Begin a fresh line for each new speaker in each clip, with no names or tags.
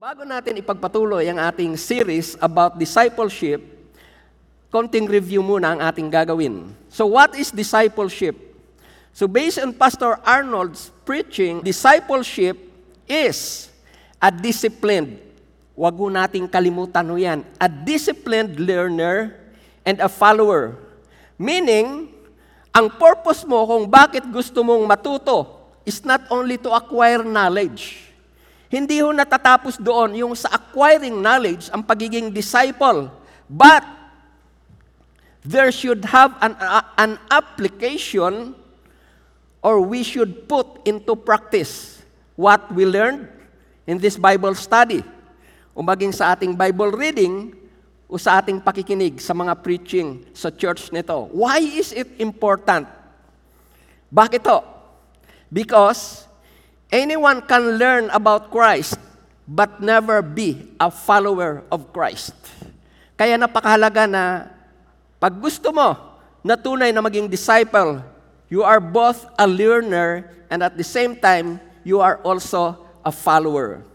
Bago natin ipagpatuloy ang ating series about discipleship, konting review muna ang ating gagawin. So what is discipleship? So based on Pastor Arnold's preaching, discipleship is a disciplined, wag mo nating kalimutan mo yan, a disciplined learner and a follower. Meaning, ang purpose mo kung bakit gusto mong matuto is not only to acquire knowledge, hindi ho natatapos doon yung sa acquiring knowledge, ang pagiging disciple. But, there should have an, uh, an application or we should put into practice what we learned in this Bible study. O maging sa ating Bible reading o sa ating pakikinig sa mga preaching sa church nito. Why is it important? Bakit to? Because Anyone can learn about Christ but never be a follower of Christ. Kaya napakahalaga na pag gusto mo na tunay na maging disciple, you are both a learner and at the same time, you are also a follower.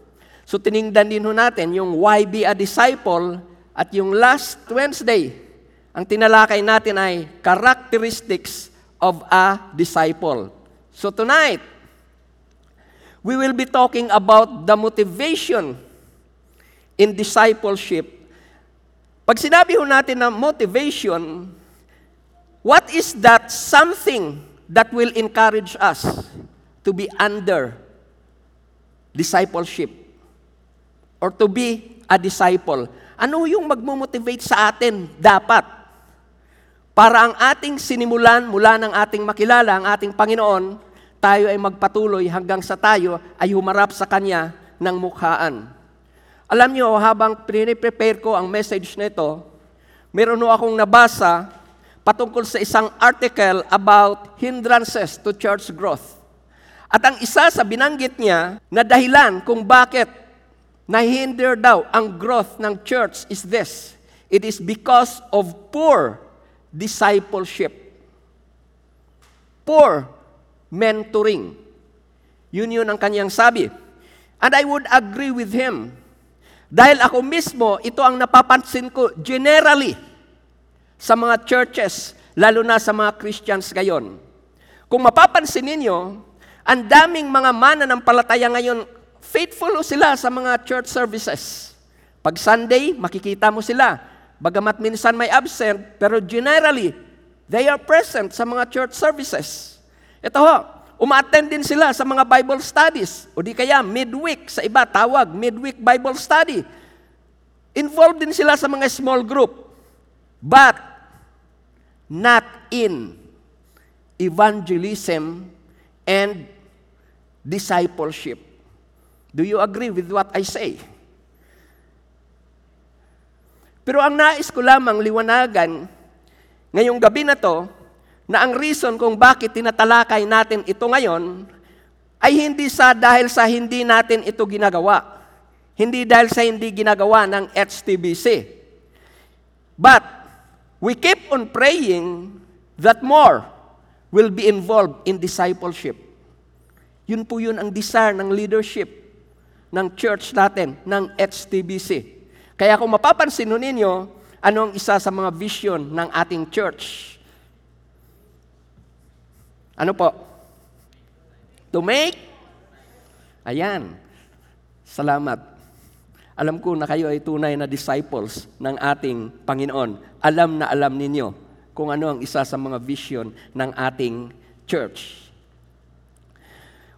So tiningdan din ho natin yung why be a disciple at yung last Wednesday, ang tinalakay natin ay characteristics of a disciple. So tonight, we will be talking about the motivation in discipleship. Pag sinabi ho natin na motivation, what is that something that will encourage us to be under discipleship or to be a disciple? Ano yung magmo-motivate sa atin dapat? Para ang ating sinimulan mula ng ating makilala, ang ating Panginoon, tayo ay magpatuloy hanggang sa tayo ay humarap sa Kanya ng mukhaan. Alam niyo, habang prepare ko ang message nito, meron akong nabasa patungkol sa isang article about hindrances to church growth. At ang isa sa binanggit niya na dahilan kung bakit nahihinder daw ang growth ng church is this. It is because of poor discipleship. Poor mentoring. Yun yun ang kanyang sabi. And I would agree with him. Dahil ako mismo, ito ang napapansin ko generally sa mga churches, lalo na sa mga Christians ngayon. Kung mapapansin ninyo, ang daming mga mananampalataya ngayon, faithful sila sa mga church services. Pag Sunday, makikita mo sila. Bagamat minsan may absent, pero generally, they are present sa mga church services. Ito ho, umaattend din sila sa mga Bible studies. O di kaya midweek, sa iba tawag, midweek Bible study. Involved din sila sa mga small group. But, not in evangelism and discipleship. Do you agree with what I say? Pero ang nais ko lamang liwanagan ngayong gabi na to, na ang reason kung bakit tinatalakay natin ito ngayon ay hindi sa dahil sa hindi natin ito ginagawa. Hindi dahil sa hindi ginagawa ng HTBC. But we keep on praying that more will be involved in discipleship. Yun po yun ang desire ng leadership ng church natin, ng HTBC. Kaya kung mapapansin ninyo, ano ang isa sa mga vision ng ating church? Ano po? To make? Ayan. Salamat. Alam ko na kayo ay tunay na disciples ng ating Panginoon. Alam na alam ninyo kung ano ang isa sa mga vision ng ating church.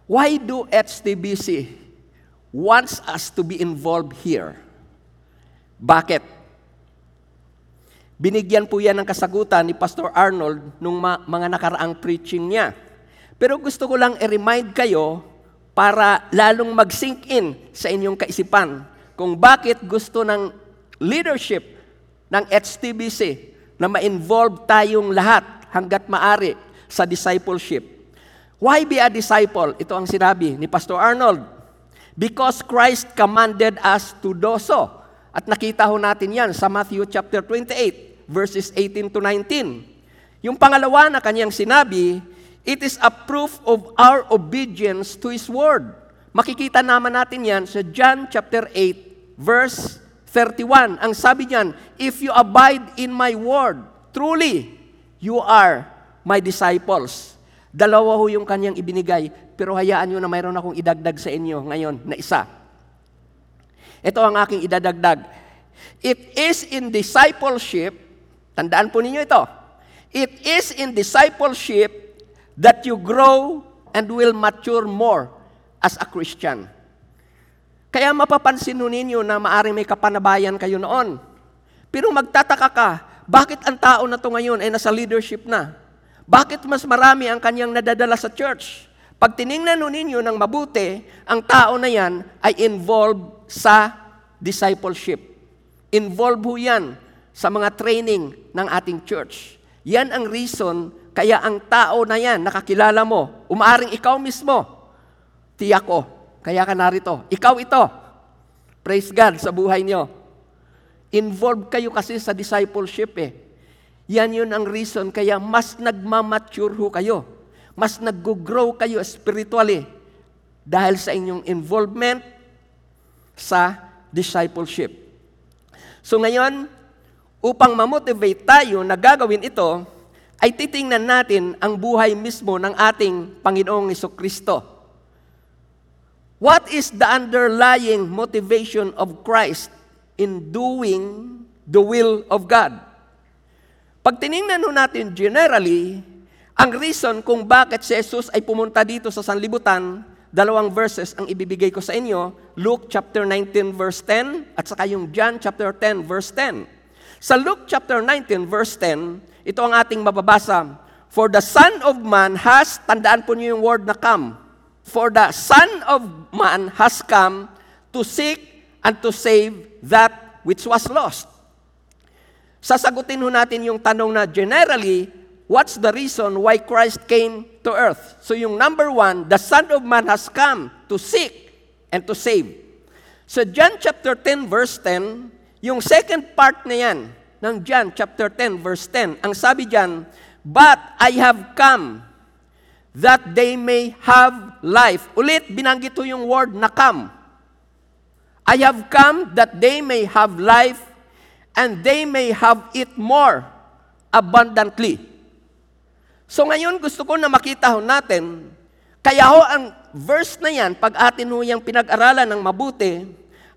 Why do HTBC wants us to be involved here? Bakit? Binigyan po yan ng kasagutan ni Pastor Arnold nung ma- mga nakaraang preaching niya. Pero gusto ko lang i-remind kayo para lalong mag-sink in sa inyong kaisipan kung bakit gusto ng leadership ng HTBC na ma-involve tayong lahat hanggat maari sa discipleship. Why be a disciple? Ito ang sinabi ni Pastor Arnold. Because Christ commanded us to do so. At nakita ho natin yan sa Matthew chapter 28 verses 18 to 19. Yung pangalawa na kanyang sinabi, it is a proof of our obedience to His word. Makikita naman natin yan sa John chapter 8, verse 31. Ang sabi niyan, If you abide in my word, truly, you are my disciples. Dalawa ho yung kanyang ibinigay, pero hayaan nyo na mayroon akong idagdag sa inyo ngayon na isa. Ito ang aking idadagdag. It is in discipleship, tandaan po ninyo ito, it is in discipleship that you grow and will mature more as a Christian. Kaya mapapansin ninyo na maaring may kapanabayan kayo noon. Pero magtataka ka, bakit ang tao na to ngayon ay nasa leadership na? Bakit mas marami ang kanyang nadadala sa church? Pag tiningnan ninyo ng mabuti, ang tao na yan ay involved sa discipleship. Involved ho yan sa mga training ng ating church. Yan ang reason kaya ang tao na yan, nakakilala mo, umaaring ikaw mismo, tiyak ko, kaya ka narito. Ikaw ito. Praise God sa buhay niyo. Involved kayo kasi sa discipleship eh. Yan yun ang reason kaya mas nagmamature ho kayo. Mas nag-grow kayo spiritually dahil sa inyong involvement sa discipleship. So ngayon, upang mamotivate tayo na gagawin ito, ay titingnan natin ang buhay mismo ng ating Panginoong Kristo. What is the underlying motivation of Christ in doing the will of God? Pag tiningnan natin generally, ang reason kung bakit si Jesus ay pumunta dito sa sanlibutan, dalawang verses ang ibibigay ko sa inyo, Luke chapter 19 verse 10 at saka yung John chapter 10 verse 10. Sa Luke chapter 19 verse 10, ito ang ating mababasa. For the Son of Man has, tandaan po niyo yung word na come. For the Son of Man has come to seek and to save that which was lost. Sasagutin ho natin yung tanong na generally, what's the reason why Christ came to earth? So yung number one, the Son of Man has come to seek and to save. So John chapter 10 verse 10, yung second part na yan ng John chapter 10 verse 10, ang sabi diyan, But I have come that they may have life. Ulit, binanggit ho yung word na come. I have come that they may have life and they may have it more abundantly. So ngayon gusto ko na makita ho natin, kaya ho ang verse na yan, pag atin ho yung pinag-aralan ng mabuti,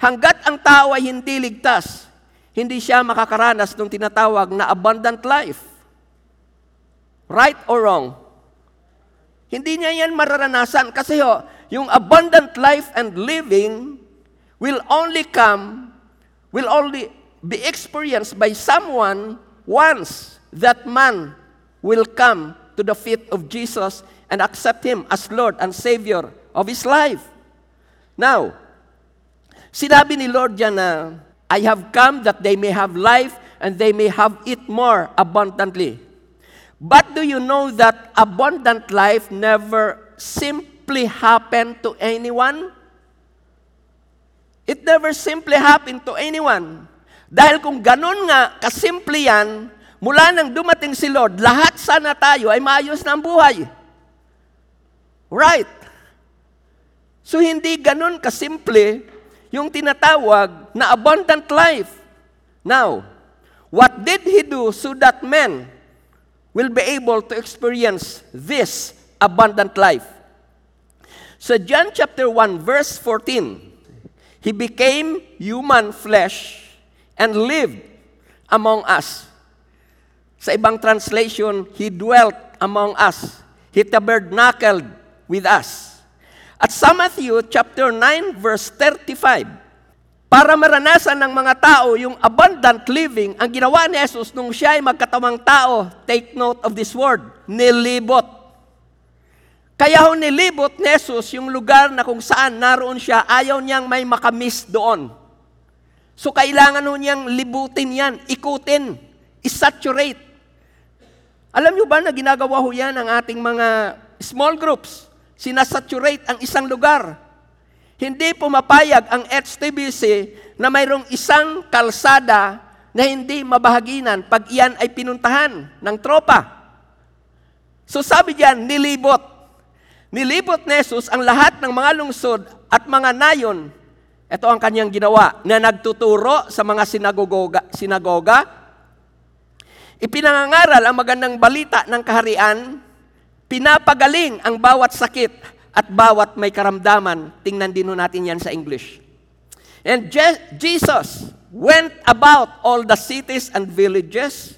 hanggat ang tao ay hindi ligtas, hindi siya makakaranas ng tinatawag na abundant life. Right or wrong? Hindi niya yan mararanasan kasi ho, yung abundant life and living will only come, will only be experienced by someone once that man will come to the feet of Jesus and accept Him as Lord and Savior of his life. Now, sinabi ni Lord dyan na, I have come that they may have life and they may have it more abundantly. But do you know that abundant life never simply happened to anyone? It never simply happened to anyone. Dahil kung ganun nga, kasimple yan, mula nang dumating si Lord, lahat sana tayo ay maayos na buhay. Right. So hindi ganun kasimple yung tinatawag na abundant life. Now, what did He do so that men will be able to experience this abundant life? So John chapter 1 verse 14, He became human flesh and lived among us. Sa ibang translation, He dwelt among us. He tabernacled with us. At sa Matthew chapter 9 verse 35, para maranasan ng mga tao yung abundant living, ang ginawa ni Jesus nung siya ay magkatawang tao, take note of this word, nilibot. Kaya ho nilibot ni Jesus yung lugar na kung saan naroon siya, ayaw niyang may makamiss doon. So kailangan ho niyang libutin yan, ikutin, isaturate. Alam niyo ba na ginagawa ho yan ng ating mga small groups? Sinasaturate ang isang lugar. Hindi pumapayag ang HTBC na mayroong isang kalsada na hindi mabahaginan pag iyan ay pinuntahan ng tropa. So sabi diyan, nilibot. Nilibot ni Jesus ang lahat ng mga lungsod at mga nayon, ito ang kanyang ginawa, na nagtuturo sa mga sinagoga, sinagoga ipinangangaral ang magandang balita ng kaharian, pinapagaling ang bawat sakit at bawat may karamdaman. Tingnan din natin yan sa English. And Je- Jesus went about all the cities and villages,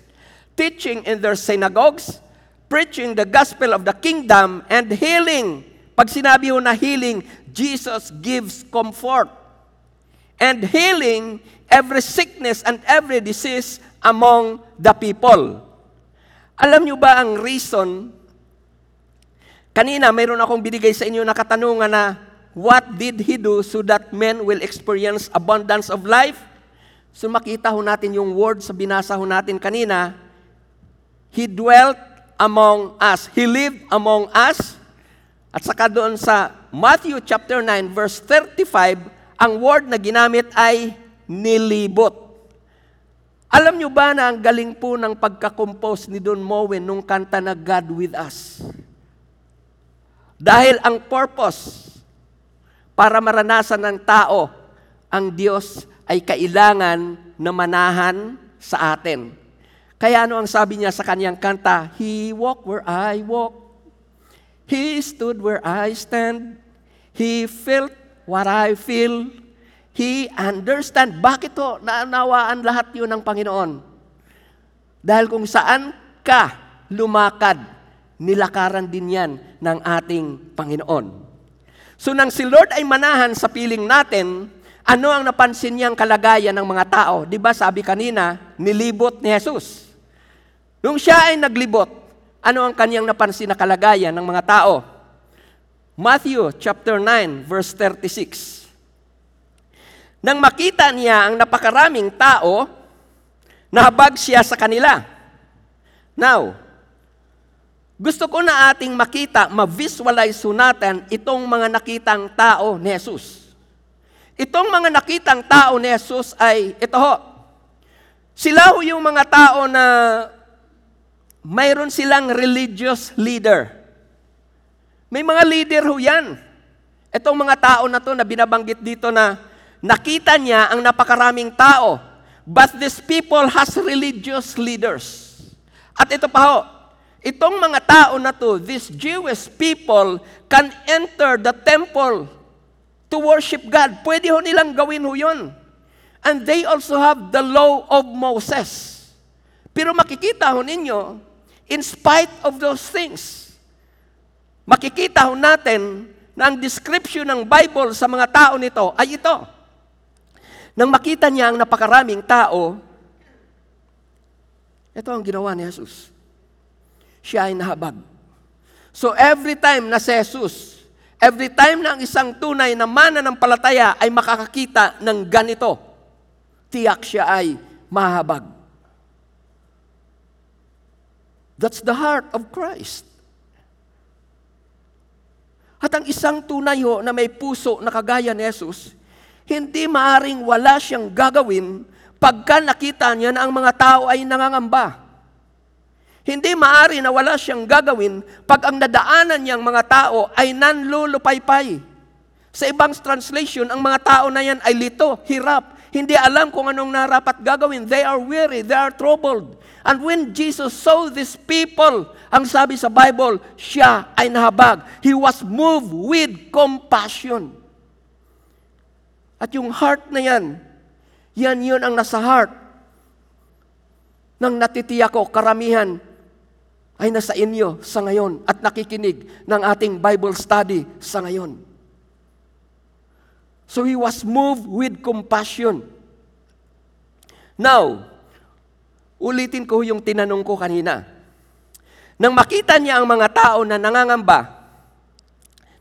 teaching in their synagogues, preaching the gospel of the kingdom, and healing. Pag sinabi ho na healing, Jesus gives comfort. And healing every sickness and every disease among the people. Alam nyo ba ang reason? Kanina, mayroon akong binigay sa inyo na katanungan na, what did He do so that men will experience abundance of life? So makita ho natin yung word sa binasa ho natin kanina, He dwelt among us. He lived among us. At saka doon sa Matthew chapter 9 verse 35, ang word na ginamit ay nilibot. Alam nyo ba na ang galing po ng pagkakompose ni Don Moen nung kanta na God with Us? Dahil ang purpose para maranasan ng tao ang Diyos ay kailangan na manahan sa atin. Kaya ano ang sabi niya sa kanyang kanta? He walked where I walk. He stood where I stand. He felt what I feel. He understand. Bakit to? Naanawaan lahat yun ng Panginoon. Dahil kung saan ka lumakad, nilakaran din yan ng ating Panginoon. So nang si Lord ay manahan sa piling natin, ano ang napansin niyang kalagayan ng mga tao? Di ba sabi kanina, nilibot ni Jesus. Nung siya ay naglibot, ano ang kanyang napansin na kalagayan ng mga tao? Matthew chapter 9 verse 36. Nang makita niya ang napakaraming tao, nahabag siya sa kanila. Now, gusto ko na ating makita, ma-visualize natin itong mga nakitang tao ni Jesus. Itong mga nakitang tao ni Jesus ay, ito ho, sila ho yung mga tao na mayroon silang religious leader. May mga leader ho yan. Itong mga tao na to na binabanggit dito na nakita niya ang napakaraming tao. But these people has religious leaders. At ito pa ho, itong mga tao na to, these Jewish people can enter the temple to worship God. Pwede ho nilang gawin ho yun. And they also have the law of Moses. Pero makikita ho ninyo, in spite of those things, makikita ho natin na ang description ng Bible sa mga tao nito ay ito. Nang makita niya ang napakaraming tao, ito ang ginawa ni Jesus. Siya ay nahabag. So every time na si Jesus, every time na ang isang tunay na mananampalataya ay makakakita ng ganito, tiyak siya ay mahabag. That's the heart of Christ. At ang isang tunay ho na may puso na kagaya ni Jesus, hindi maaring wala siyang gagawin pagka nakita niya na ang mga tao ay nangangamba. Hindi maari na wala siyang gagawin pag ang nadaanan niyang mga tao ay nanlulupaypay. Sa ibang translation, ang mga tao na yan ay lito, hirap, hindi alam kung anong narapat gagawin. They are weary, they are troubled. And when Jesus saw these people, ang sabi sa Bible, siya ay nahabag. He was moved with compassion. At yung heart na yan, yan yun ang nasa heart ng natitiyak ko, karamihan ay nasa inyo sa ngayon at nakikinig ng ating Bible study sa ngayon. So he was moved with compassion. Now, ulitin ko yung tinanong ko kanina. Nang makita niya ang mga tao na nangangamba,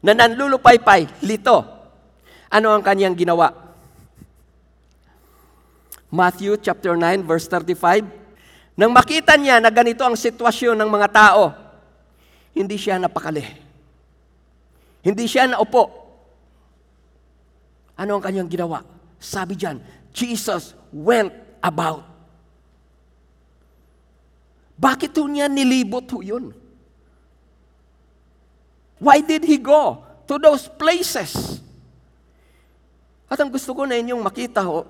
na nanlulupaypay, lito, ano ang kanyang ginawa? Matthew chapter 9 verse 35, nang makita niya na ganito ang sitwasyon ng mga tao, hindi siya napakali. Hindi siya naupo. Ano ang kanyang ginawa? Sabi diyan, Jesus went about. Bakit ho niya nilibot ho yun? Why did he go to those places? At ang gusto ko na inyong makita ho,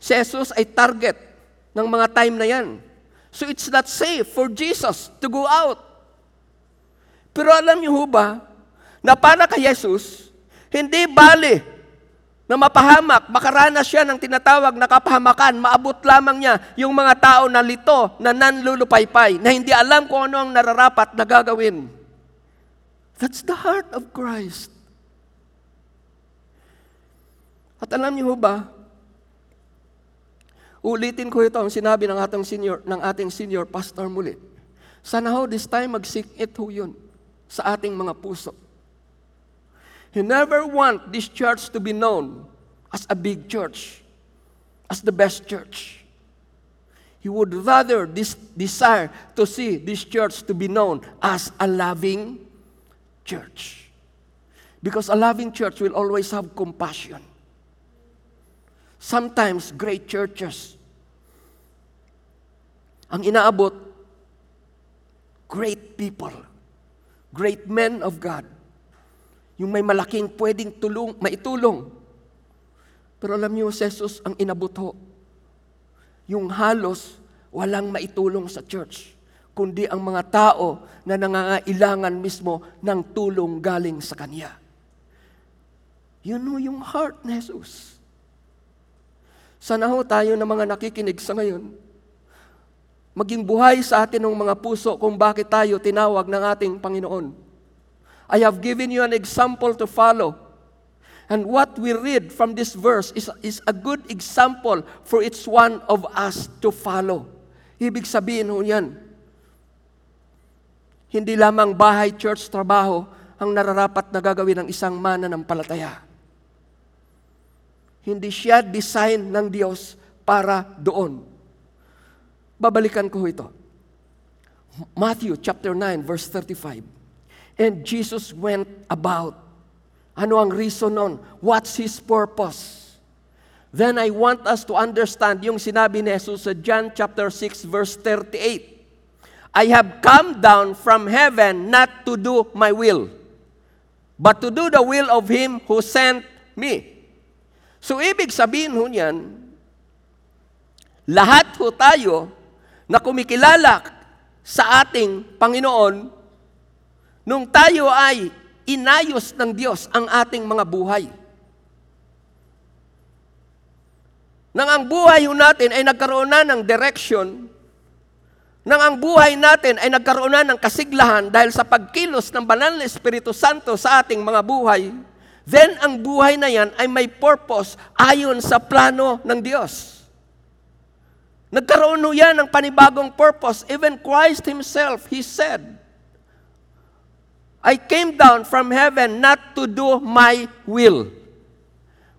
si Jesus ay target ng mga time na yan. So it's not safe for Jesus to go out. Pero alam niyo ba, na para kay Jesus, hindi bali na mapahamak, makaranas siya ng tinatawag na kapahamakan, maabot lamang niya yung mga tao na lito, na nanlulupaypay, na hindi alam kung ano ang nararapat na gagawin. That's the heart of Christ. At alam niyo ba, ulitin ko ito ang sinabi ng ating senior, ng ating senior pastor muli. Sana ho this time mag-seek it ho yun sa ating mga puso. He never want this church to be known as a big church, as the best church. He would rather this desire to see this church to be known as a loving church. Because a loving church will always have compassion. Sometimes great churches, ang inaabot, great people, great men of God, yung may malaking pwedeng tulong, maitulong. Pero alam niyo, si Jesus ang inabot ho. Yung halos walang maitulong sa church, kundi ang mga tao na nangangailangan mismo ng tulong galing sa Kanya. Yun ho yung heart ni Jesus. Sana ho tayo na mga nakikinig sa ngayon, maging buhay sa atin ng mga puso kung bakit tayo tinawag ng ating Panginoon. I have given you an example to follow. And what we read from this verse is, is a good example for each one of us to follow. Ibig sabihin ho yan, hindi lamang bahay, church, trabaho ang nararapat na gagawin ng isang mananampalataya. Hindi siya design ng Diyos para doon. Babalikan ko ito. Matthew chapter 9 verse 35. And Jesus went about. Ano ang reason nun? What's His purpose? Then I want us to understand yung sinabi ni Jesus sa John chapter 6 verse 38. I have come down from heaven not to do my will, but to do the will of Him who sent me. So ibig sabihin ho niyan, lahat ho tayo na kumikilala sa ating Panginoon, nung tayo ay inayos ng Diyos ang ating mga buhay. Nang ang buhay natin ay nagkaroon na ng direction, nang ang buhay natin ay nagkaroon na ng kasiglahan dahil sa pagkilos ng banal na Espiritu Santo sa ating mga buhay, then ang buhay na yan ay may purpose ayon sa plano ng Diyos. Nagkaroon ho yan ng panibagong purpose. Even Christ Himself, He said, I came down from heaven not to do my will,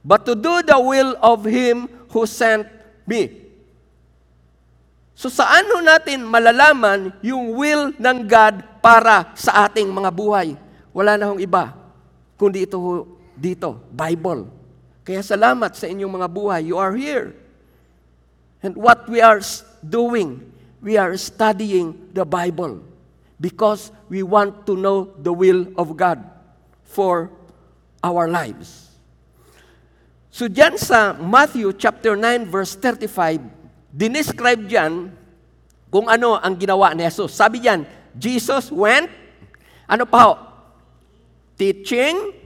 but to do the will of Him who sent me. So saan ho natin malalaman yung will ng God para sa ating mga buhay? Wala na hong iba, kundi ito ho, dito, Bible. Kaya salamat sa inyong mga buhay. You are here. And what we are doing, we are studying the Bible because we want to know the will of God for our lives. So dyan sa Matthew chapter 9 verse 35, dinescribe dyan kung ano ang ginawa ni Jesus. Sabi dyan, Jesus went, ano pa ho? Teaching,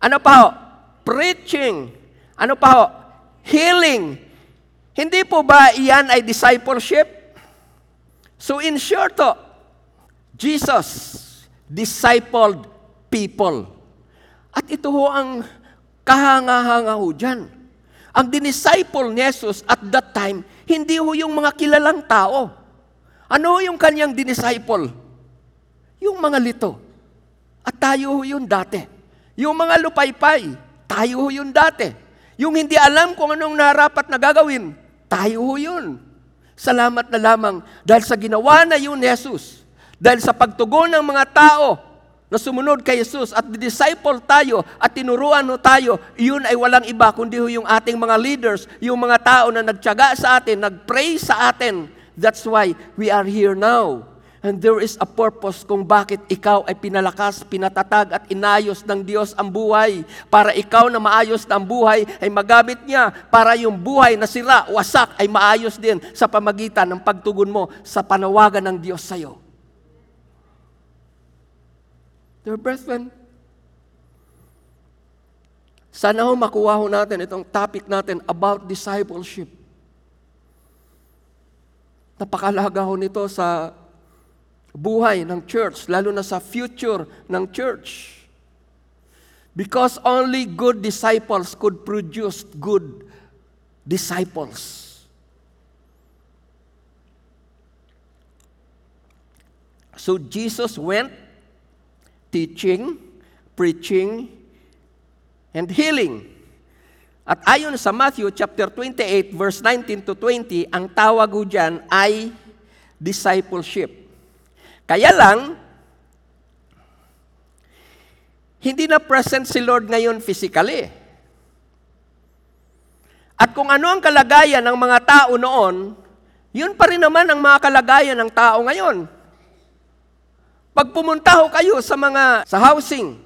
ano pa ho? Preaching, ano pa ho? Healing. Hindi po ba iyan ay discipleship? So in short ho, Jesus discipled people. At ito ho ang kahanga-hanga ho dyan. Ang dinisciple ni Jesus at that time, hindi ho yung mga kilalang tao. Ano ho yung kanyang dinisciple? Yung mga lito. At tayo ho yun dati. Yung mga lupaypay, tayo ho yun dati. Yung hindi alam kung anong narapat na gagawin, tayo ho yun. Salamat na lamang dahil sa ginawa na yun ni Jesus dahil sa pagtugon ng mga tao na sumunod kay Jesus at disciple tayo at tinuruan no tayo, iyon ay walang iba kundi yung ating mga leaders, yung mga tao na nagtyaga sa atin, nagpray sa atin. That's why we are here now. And there is a purpose kung bakit ikaw ay pinalakas, pinatatag at inayos ng Diyos ang buhay. Para ikaw na maayos na buhay ay magamit niya para yung buhay na sira, wasak ay maayos din sa pamagitan ng pagtugon mo sa panawagan ng Diyos sa iyo. Dear brethren, sana ho makuha ho natin itong topic natin about discipleship. Napakalaga ho nito sa buhay ng church, lalo na sa future ng church. Because only good disciples could produce good disciples. So Jesus went teaching, preaching, and healing. At ayon sa Matthew chapter 28 verse 19 to 20, ang tawag ho dyan ay discipleship. Kaya lang, hindi na present si Lord ngayon physically. At kung ano ang kalagayan ng mga tao noon, yun pa rin naman ang mga kalagayan ng tao ngayon. Pag pumunta ho kayo sa mga sa housing,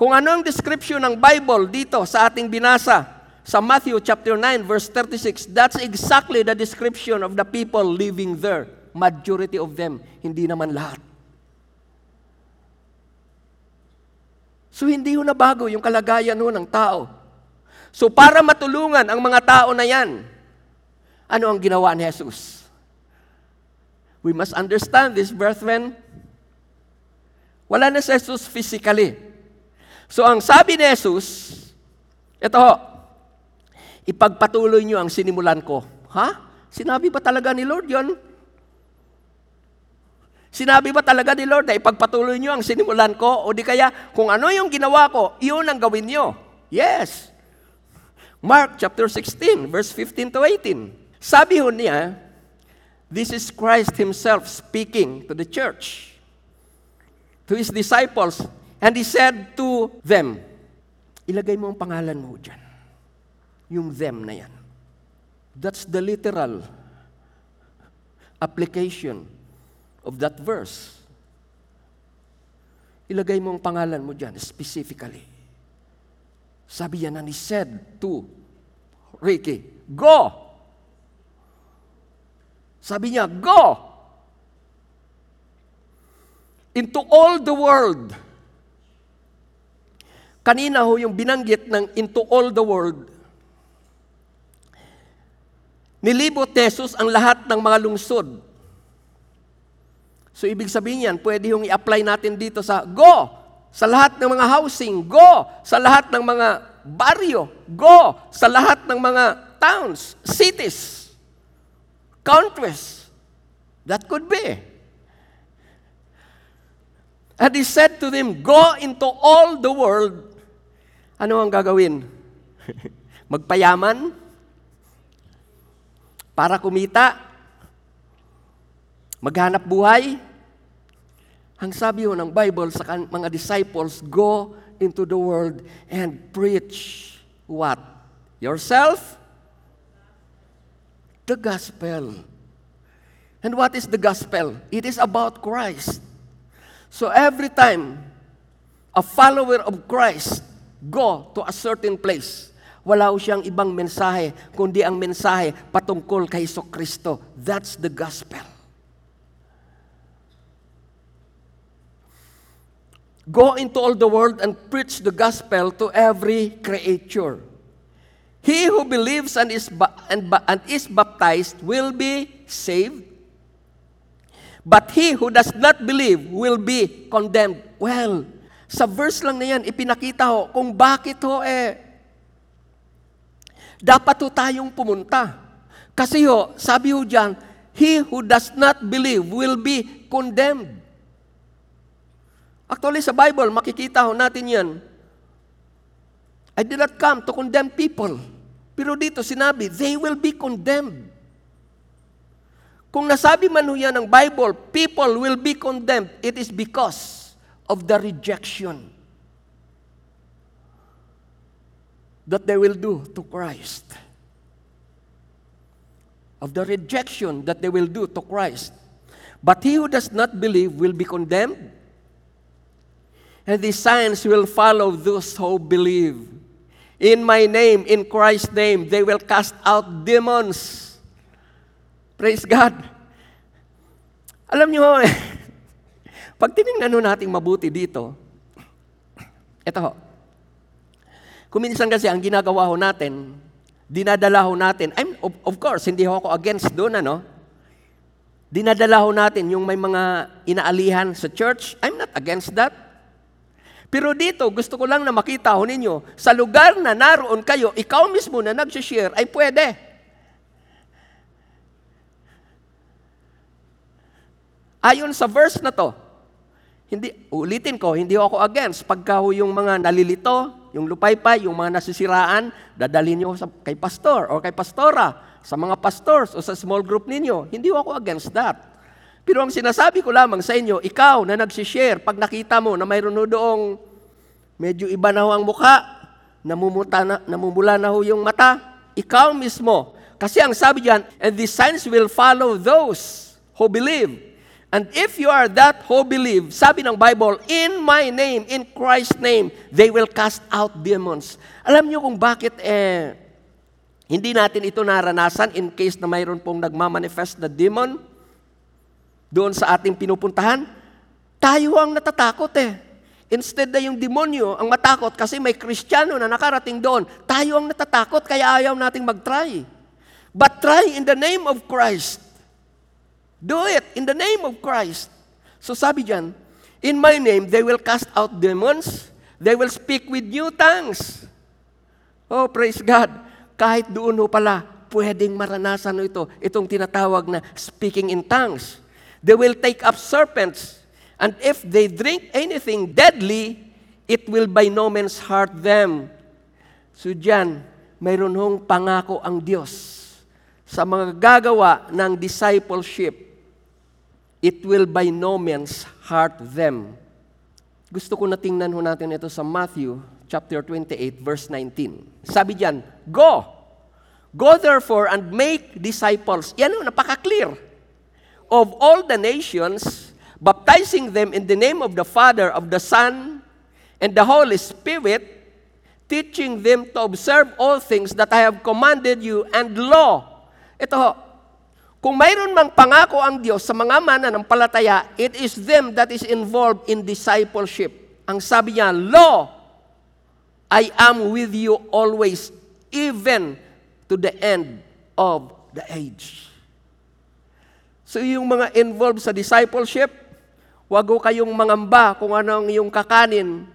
kung ano ang description ng Bible dito sa ating binasa sa Matthew chapter 9 verse 36, that's exactly the description of the people living there. Majority of them, hindi naman lahat. So hindi ho nabago yung kalagayan ho ng tao. So para matulungan ang mga tao na yan, ano ang ginawa ni Jesus? We must understand this, brethren. Wala na si Jesus physically. So ang sabi ni Jesus, ito ho, ipagpatuloy niyo ang sinimulan ko. Ha? Sinabi ba talaga ni Lord yon? Sinabi ba talaga ni Lord na ipagpatuloy niyo ang sinimulan ko? O di kaya, kung ano yung ginawa ko, iyon ang gawin niyo. Yes. Mark chapter 16, verse 15 to 18. Sabi ho niya, this is Christ Himself speaking to the church, to His disciples. And He said to them, ilagay mo ang pangalan mo dyan. Yung them na yan. That's the literal application of that verse. Ilagay mo ang pangalan mo dyan, specifically. Sabi yan na ni said to Ricky, Go! Sabi niya, Go! Into all the world. Kanina ho yung binanggit ng into all the world. Nilibot Jesus ang lahat ng mga lungsod. So ibig sabihin yan, pwede yung i-apply natin dito sa go! Sa lahat ng mga housing, go! Sa lahat ng mga baryo, go! Sa lahat ng mga towns, cities, countries. That could be. And he said to them, Go into all the world. Ano ang gagawin? Magpayaman? Para kumita? Maghanap buhay? Ang sabi ho ng Bible sa mga disciples, go into the world and preach what? Yourself? The gospel. And what is the gospel? It is about Christ. So every time a follower of Christ go to a certain place, wala siyang ibang mensahe, kundi ang mensahe patungkol kay Kristo. That's the gospel. Go into all the world and preach the gospel to every creature. He who believes and is, and, and is baptized will be saved, but he who does not believe will be condemned. Well, sa verse lang na yan, ipinakita ho kung bakit ho eh, dapat ho tayong pumunta. Kasi ho, sabi ho dyan, he who does not believe will be condemned. Actually, sa Bible, makikita ho natin yan. I did not come to condemn people. Pero dito sinabi, they will be condemned. Kung nasabi man ho yan ng Bible, people will be condemned, it is because of the rejection that they will do to Christ. Of the rejection that they will do to Christ. But he who does not believe will be condemned. And these signs will follow those who believe. In my name, in Christ's name, they will cast out demons. Praise God. Alam nyo, pag tinignan ho natin mabuti dito, ito ho, kuminsan kasi ang ginagawa ho natin, dinadala ho natin, I'm, of, of course, hindi ho ako against doon, ano? Dinadala ho natin yung may mga inaalihan sa church, I'm not against that. Pero dito, gusto ko lang na makita ho ninyo, sa lugar na naroon kayo, ikaw mismo na nag-share, ay pwede. Ayon sa verse na to, hindi, ulitin ko, hindi ako against. Pagka ho yung mga nalilito, yung lupaypay, yung mga nasisiraan, dadalhin nyo sa, kay pastor o kay pastora, sa mga pastors o sa small group ninyo. Hindi ako against that. Pero ang sinasabi ko lamang sa inyo, ikaw na nagsishare, pag nakita mo na mayroon doong medyo iba na ho ang mukha, namumuta na, namumula na ho yung mata, ikaw mismo. Kasi ang sabi diyan, and these signs will follow those who believe. And if you are that who believe, sabi ng Bible, in my name, in Christ's name, they will cast out demons. Alam niyo kung bakit eh, hindi natin ito naranasan in case na mayroon pong nagmamanifest na demon doon sa ating pinupuntahan? Tayo ang natatakot eh. Instead na yung demonyo ang matakot kasi may kristyano na nakarating doon, tayo ang natatakot kaya ayaw nating mag-try. But try in the name of Christ. Do it in the name of Christ. So sabi diyan, in my name they will cast out demons, they will speak with new tongues. Oh, praise God. Kahit doon ho pala, pwedeng maranasan ito, itong tinatawag na speaking in tongues. They will take up serpents, and if they drink anything deadly, it will by no means hurt them. So diyan, mayroon hong pangako ang Diyos sa mga gagawa ng discipleship it will by no means hurt them. Gusto ko na tingnan ho natin ito sa Matthew chapter 28 verse 19. Sabi diyan, Go! Go therefore and make disciples. Yan o, napaka-clear. Of all the nations, baptizing them in the name of the Father, of the Son, and the Holy Spirit, teaching them to observe all things that I have commanded you, and law. Ito ho, kung mayroon mang pangako ang Diyos sa mga mananampalataya, it is them that is involved in discipleship. Ang sabi niya, Law, I am with you always, even to the end of the age. So yung mga involved sa discipleship, wag kayong mangamba kung ano ang iyong kakanin,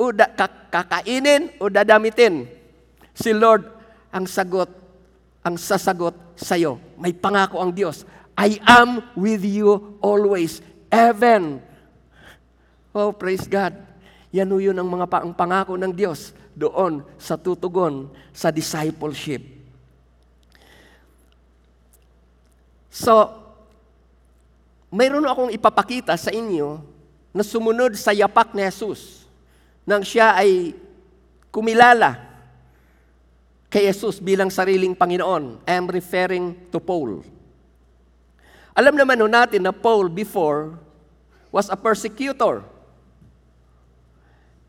o da, kakainin o dadamitin. Si Lord ang sagot, ang sasagot sa iyo. May pangako ang Diyos. I am with you always, even. Oh, praise God. Yan yun ang mga pa- ang pangako ng Diyos doon sa tutugon sa discipleship. So, mayroon akong ipapakita sa inyo na sumunod sa yapak ni Jesus nang siya ay kumilala kay Jesus bilang sariling Panginoon. I am referring to Paul. Alam naman ho natin na Paul before was a persecutor.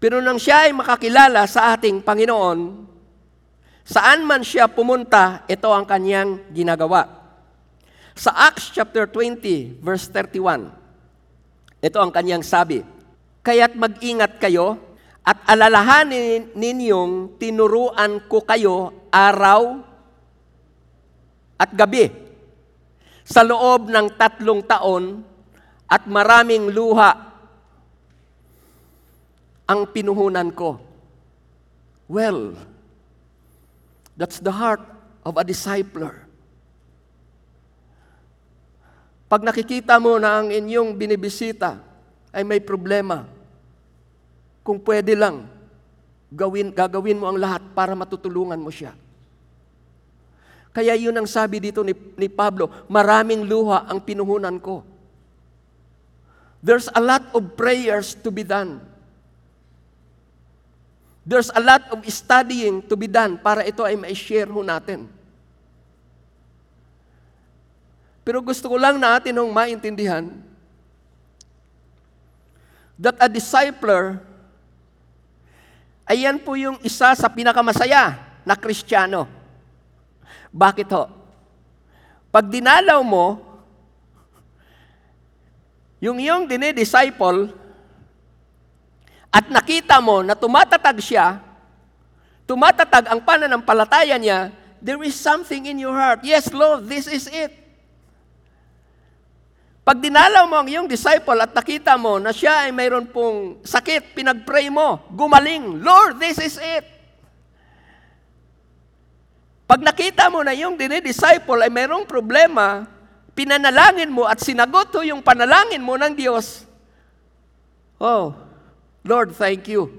Pero nang siya ay makakilala sa ating Panginoon, saan man siya pumunta, ito ang kanyang ginagawa. Sa Acts chapter 20, verse 31, ito ang kanyang sabi, Kaya't mag-ingat kayo at alalahanin ninyong tinuruan ko kayo araw at gabi sa loob ng tatlong taon at maraming luha ang pinuhunan ko. Well, that's the heart of a discipler. Pag nakikita mo na ang inyong binibisita ay may problema, kung pwede lang, gawin, gagawin mo ang lahat para matutulungan mo siya. Kaya yun ang sabi dito ni, ni Pablo, maraming luha ang pinuhunan ko. There's a lot of prayers to be done. There's a lot of studying to be done para ito ay ma-share ho natin. Pero gusto ko lang na atin hong maintindihan that a discipler, ayan po yung isa sa pinakamasaya na kristyano. Bakit ho? Pag dinalaw mo, yung iyong dinidisciple, at nakita mo na tumatatag siya, tumatatag ang pananampalataya niya, there is something in your heart. Yes, Lord, this is it. Pag dinalaw mo ang iyong disciple at nakita mo na siya ay mayroon pong sakit, pinag-pray mo, gumaling, Lord, this is it. Pag nakita mo na yung dinidisciple ay mayroong problema, pinanalangin mo at sinagot ho yung panalangin mo ng Diyos, oh, Lord, thank you.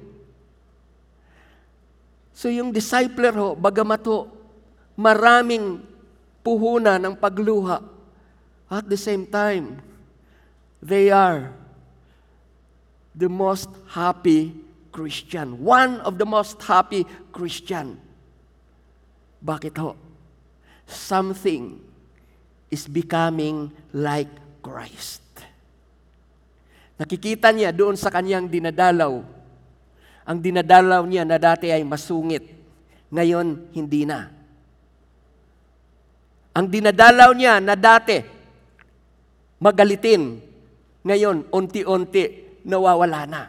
So yung discipler ho, bagamat ho, maraming puhunan ng pagluha, at the same time, they are the most happy Christian. One of the most happy Christian. Bakit ho? Something is becoming like Christ. Nakikita niya doon sa kanyang dinadalaw. Ang dinadalaw niya na dati ay masungit. Ngayon, hindi na. Ang dinadalaw niya na dati magalitin. Ngayon, unti-unti, nawawala na.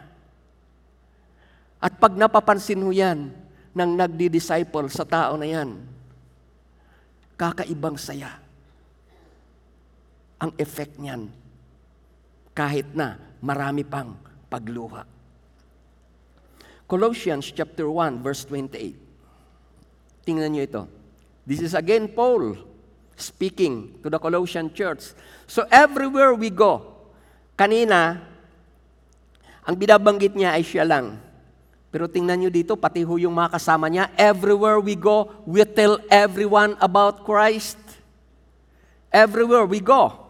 At pag napapansin mo yan ng nagdi-disciple sa tao na yan, kakaibang saya ang effect niyan kahit na marami pang pagluha. Colossians chapter 1 verse 28. Tingnan niyo ito. This is again Paul speaking to the Colossian church. So everywhere we go, kanina, ang binabanggit niya ay siya lang. Pero tingnan nyo dito, pati ho yung mga kasama niya, everywhere we go, we tell everyone about Christ. Everywhere we go.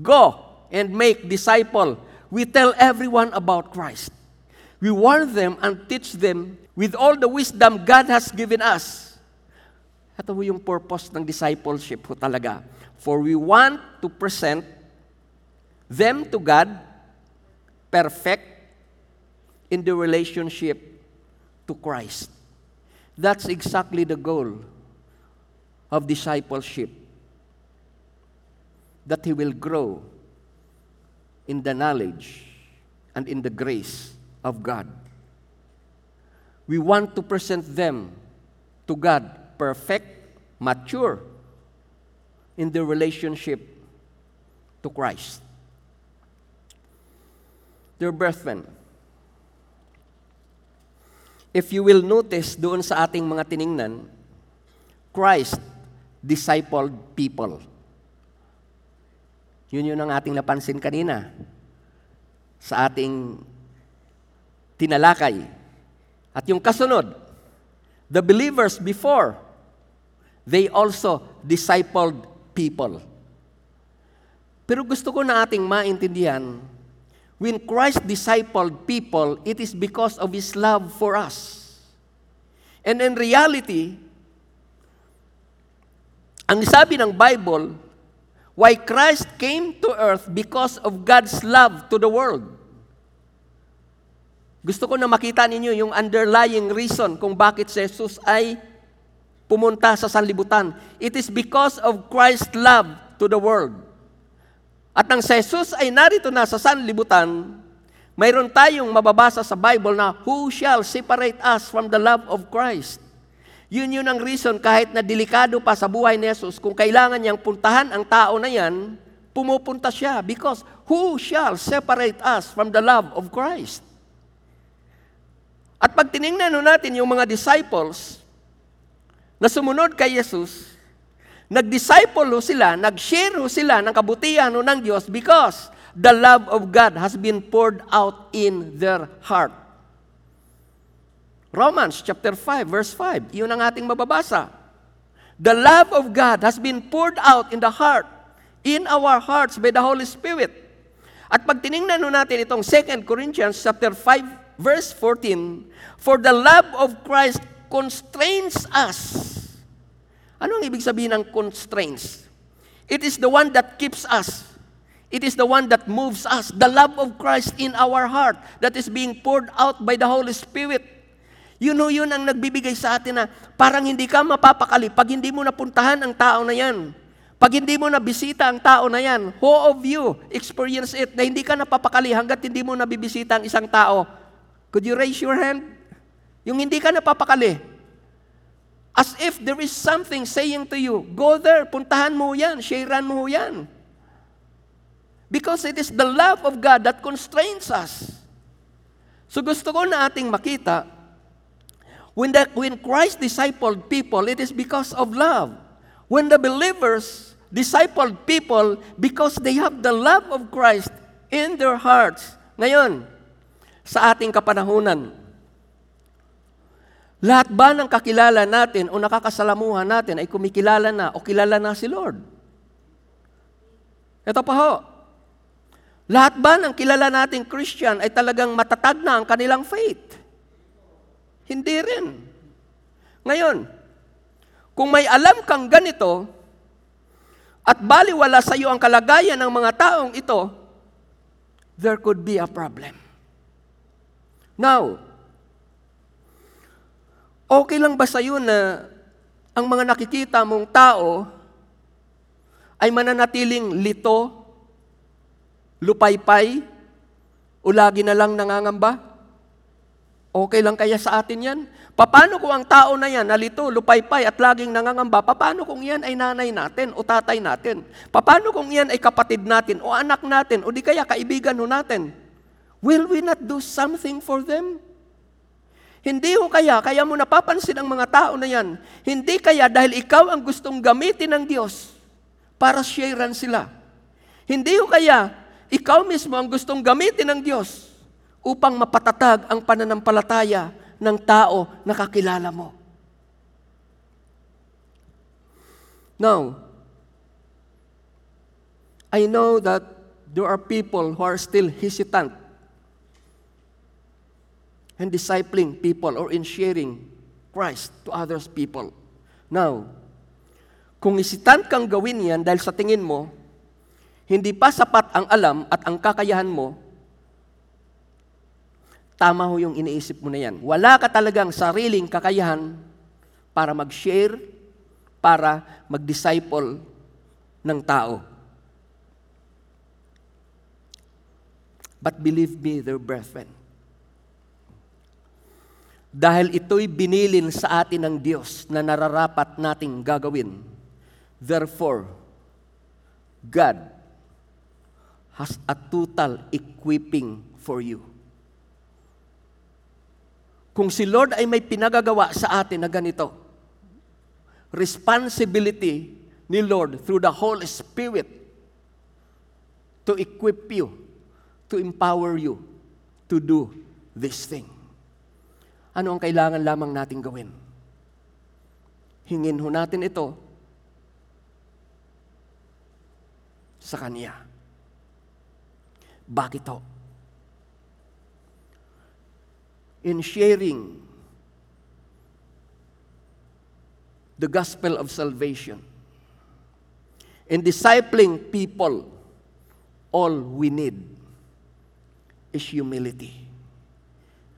Go and make disciple. We tell everyone about Christ. We warn them and teach them with all the wisdom God has given us. Ito yung purpose ng discipleship ho talaga. For we want to present them to God perfect in the relationship to Christ. That's exactly the goal of discipleship. That he will grow in the knowledge and in the grace of God. We want to present them to God perfect, mature in their relationship to Christ. Dear brethren, if you will notice doon sa ating mga tiningnan, Christ discipled people. Yun yun ang ating napansin kanina sa ating tinalakay. At yung kasunod, the believers before, they also discipled people. Pero gusto ko na ating maintindihan, when Christ discipled people, it is because of His love for us. And in reality, ang sabi ng Bible, why Christ came to earth because of God's love to the world. Gusto ko na makita ninyo yung underlying reason kung bakit si Jesus ay pumunta sa sanlibutan. It is because of Christ's love to the world. At nang si Jesus ay narito na sa sanlibutan, mayroon tayong mababasa sa Bible na, Who shall separate us from the love of Christ? Yun yun ang reason kahit na delikado pa sa buhay ni Jesus, kung kailangan niyang puntahan ang tao na yan, pumupunta siya because who shall separate us from the love of Christ? At pag tinignan natin yung mga disciples na sumunod kay Jesus, ho sila, nag-share sila ng kabutihan ng Diyos because the love of God has been poured out in their heart. Romans chapter 5 verse 5. Iyon ang ating mababasa. The love of God has been poured out in the heart, in our hearts by the Holy Spirit. At pag tiningnan natin itong 2 Corinthians chapter 5 verse 14, for the love of Christ constrains us. Ano ang ibig sabihin ng constraints? It is the one that keeps us. It is the one that moves us. The love of Christ in our heart that is being poured out by the Holy Spirit. Yun ho yun ang nagbibigay sa atin na parang hindi ka mapapakali pag hindi mo napuntahan ang tao na yan. Pag hindi mo nabisita ang tao na yan, who of you experience it na hindi ka napapakali hanggat hindi mo nabibisita ang isang tao? Could you raise your hand? Yung hindi ka napapakali. As if there is something saying to you, go there, puntahan mo yan, sharean mo yan. Because it is the love of God that constrains us. So gusto ko na ating makita, when, the, when Christ discipled people, it is because of love. When the believers discipled people because they have the love of Christ in their hearts. Ngayon, sa ating kapanahunan, lahat ba ng kakilala natin o nakakasalamuhan natin ay kumikilala na o kilala na si Lord? Ito pa ho. Lahat ba ng kilala nating Christian ay talagang matatag na ang kanilang faith? Hindi rin. Ngayon, kung may alam kang ganito, at baliwala sa iyo ang kalagayan ng mga taong ito, there could be a problem. Now, okay lang ba sa iyo na ang mga nakikita mong tao ay mananatiling lito, lupaypay, o lagi na lang nangangamba? Okay lang kaya sa atin yan? Paano kung ang tao na yan, nalito, lupaypay at laging nangangamba, paano kung yan ay nanay natin o tatay natin? Paano kung yan ay kapatid natin o anak natin o di kaya kaibigan natin? Will we not do something for them? Hindi ho kaya, kaya mo napapansin ang mga tao na yan, hindi kaya dahil ikaw ang gustong gamitin ng Diyos para sharean sila. Hindi ho kaya, ikaw mismo ang gustong gamitin ng Diyos upang mapatatag ang pananampalataya ng tao na kakilala mo. Now, I know that there are people who are still hesitant in discipling people or in sharing Christ to others people. Now, kung hesitant kang gawin yan dahil sa tingin mo, hindi pa sapat ang alam at ang kakayahan mo, tama ho yung iniisip mo na yan. Wala ka talagang sariling kakayahan para mag-share, para mag-disciple ng tao. But believe me, dear brethren, dahil ito'y binilin sa atin ng Diyos na nararapat nating gagawin. Therefore, God has a total equipping for you. Kung si Lord ay may pinagagawa sa atin na ganito, responsibility ni Lord through the Holy Spirit to equip you, to empower you to do this thing. Ano ang kailangan lamang nating gawin? Hingin ho natin ito sa Kanya. Bakit ho? In sharing the gospel of salvation, in discipling people, all we need is humility.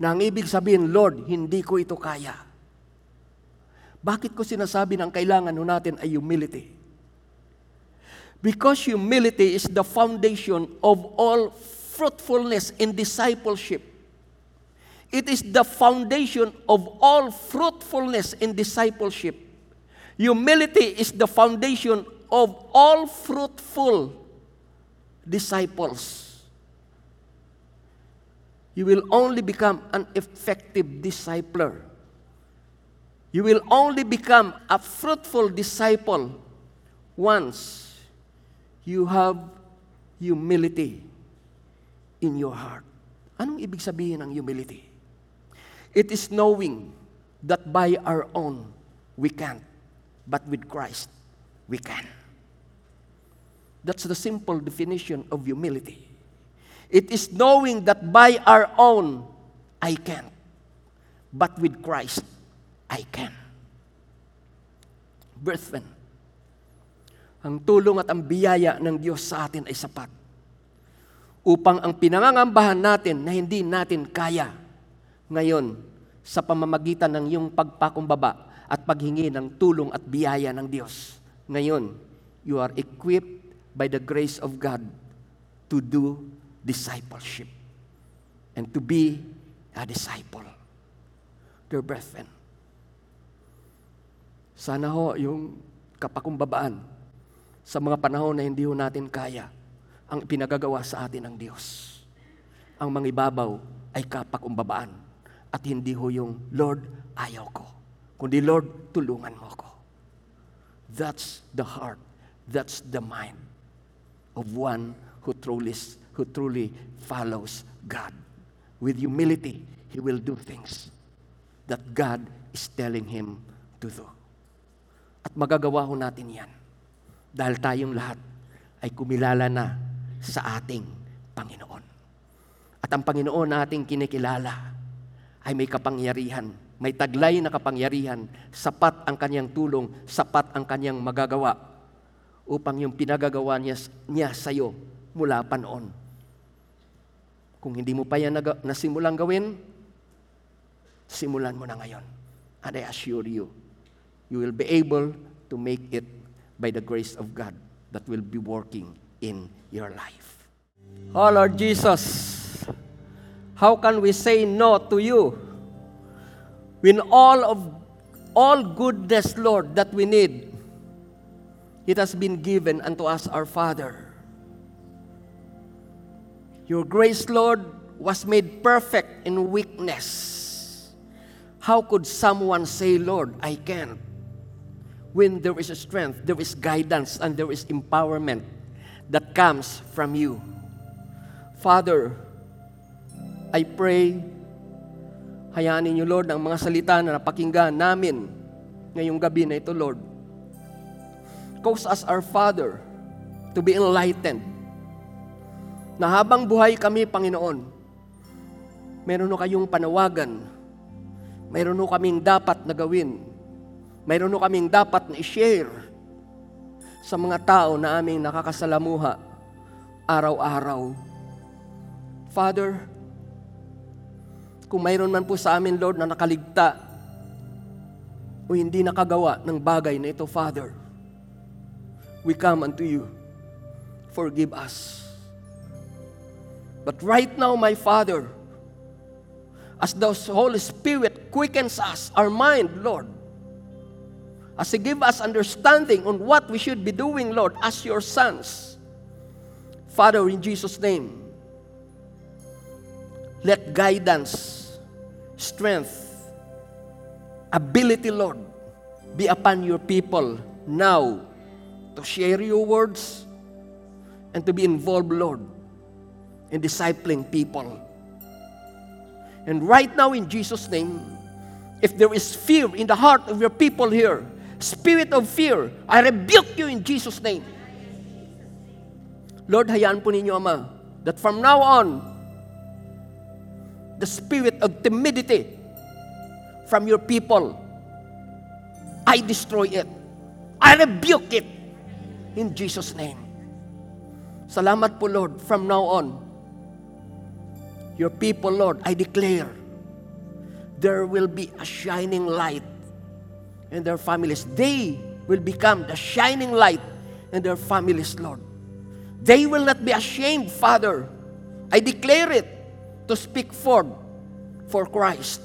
Na ang ibig sabihin, Lord, hindi ko ito kaya. Bakit ko sinasabi ng kailangan natin ay humility? Because humility is the foundation of all fruitfulness in discipleship. It is the foundation of all fruitfulness in discipleship. Humility is the foundation of all fruitful disciples. You will only become an effective discipler. You will only become a fruitful disciple once you have humility in your heart. Anong ibig sabihin ng humility? It is knowing that by our own we can't, but with Christ we can. That's the simple definition of humility. It is knowing that by our own I can't, but with Christ I can. Brethren, Ang tulong at ang biyaya ng Diyos sa atin ay sapat upang ang pinangangambahan natin na hindi natin kaya ngayon sa pamamagitan ng iyong pagpakumbaba at paghingi ng tulong at biyaya ng Diyos. Ngayon, you are equipped by the grace of God to do discipleship and to be a disciple. Dear brethren, sana ho yung kapakumbabaan sa mga panahon na hindi ho natin kaya ang pinagagawa sa atin ng Diyos. Ang mangibabaw ay kapakumbabaan at hindi ho yung, Lord, ayaw ko. Kundi, Lord, tulungan mo ko. That's the heart. That's the mind of one who truly, who truly follows God. With humility, he will do things that God is telling him to do. At magagawa ho natin yan. Dahil tayong lahat ay kumilala na sa ating Panginoon. At ang Panginoon nating kinikilala ay may kapangyarihan, may taglay na kapangyarihan, sapat ang kanyang tulong, sapat ang kanyang magagawa upang yung pinagagawa niya, niya sa iyo mula pa noon. Kung hindi mo pa yan nasimulang gawin, simulan mo na ngayon. And I assure you, you will be able to make it by the grace of God that will be working in your life. Oh Lord Jesus, how can we say no to you when all of all goodness, Lord, that we need, it has been given unto us, our Father. Your grace, Lord, was made perfect in weakness. How could someone say, Lord, I can't? When there is a strength, there is guidance, and there is empowerment that comes from you. Father, I pray, hayaan ninyo, Lord, ang mga salita na napakinggan namin ngayong gabi na ito, Lord. Cause us, our Father, to be enlightened. Na habang buhay kami, Panginoon, meron no kayong panawagan, meron no kaming dapat na gawin, meron no kaming dapat na i-share sa mga tao na aming nakakasalamuha araw-araw. Father, kung mayroon man po sa amin, Lord, na nakaligta o hindi nakagawa ng bagay na ito, Father, we come unto you. Forgive us. But right now, my Father, as the Holy Spirit quickens us, our mind, Lord, as He give us understanding on what we should be doing, Lord, as your sons. Father, in Jesus' name, let guidance, strength, ability, Lord, be upon your people now to share your words and to be involved, Lord, in discipling people. And right now, in Jesus' name, if there is fear in the heart of your people here, spirit of fear, I rebuke you in Jesus' name. Lord, hayaan po ninyo, Ama, that from now on, the spirit of timidity from your people, I destroy it. I rebuke it in Jesus' name. Salamat po, Lord, from now on, your people, Lord, I declare, there will be a shining light in their families. They will become the shining light in their families, Lord. They will not be ashamed, Father. I declare it to speak forth for Christ.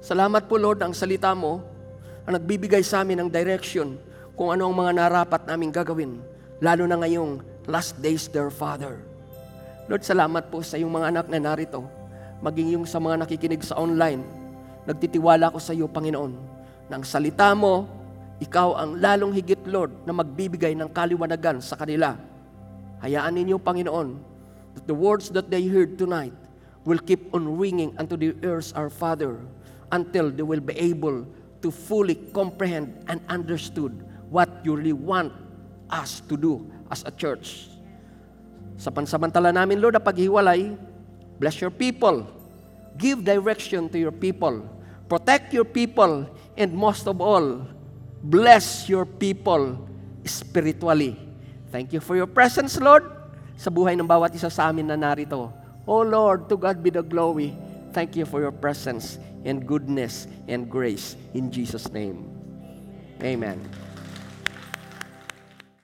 Salamat po, Lord, ang salita mo ang nagbibigay sa amin ng direction kung ano ang mga narapat naming gagawin, lalo na ngayong last days, dear Father. Lord, salamat po sa iyong mga anak na narito, maging yung sa mga nakikinig sa online. Nagtitiwala ko sa iyo, Panginoon, na salita mo, ikaw ang lalong higit, Lord, na magbibigay ng kaliwanagan sa kanila. Hayaan ninyo, Panginoon, that the words that they heard tonight will keep on ringing unto the ears, our Father, until they will be able to fully comprehend and understood what you really want us to do as a church. Sa pansamantala namin, Lord, na paghiwalay, bless your people. Give direction to your people. Protect your people. And most of all, bless your people spiritually. Thank you for your presence, Lord, sa buhay ng bawat isa sa amin na narito. Oh Lord, to God be the glory. Thank you for your presence and goodness and grace in Jesus' name. Amen.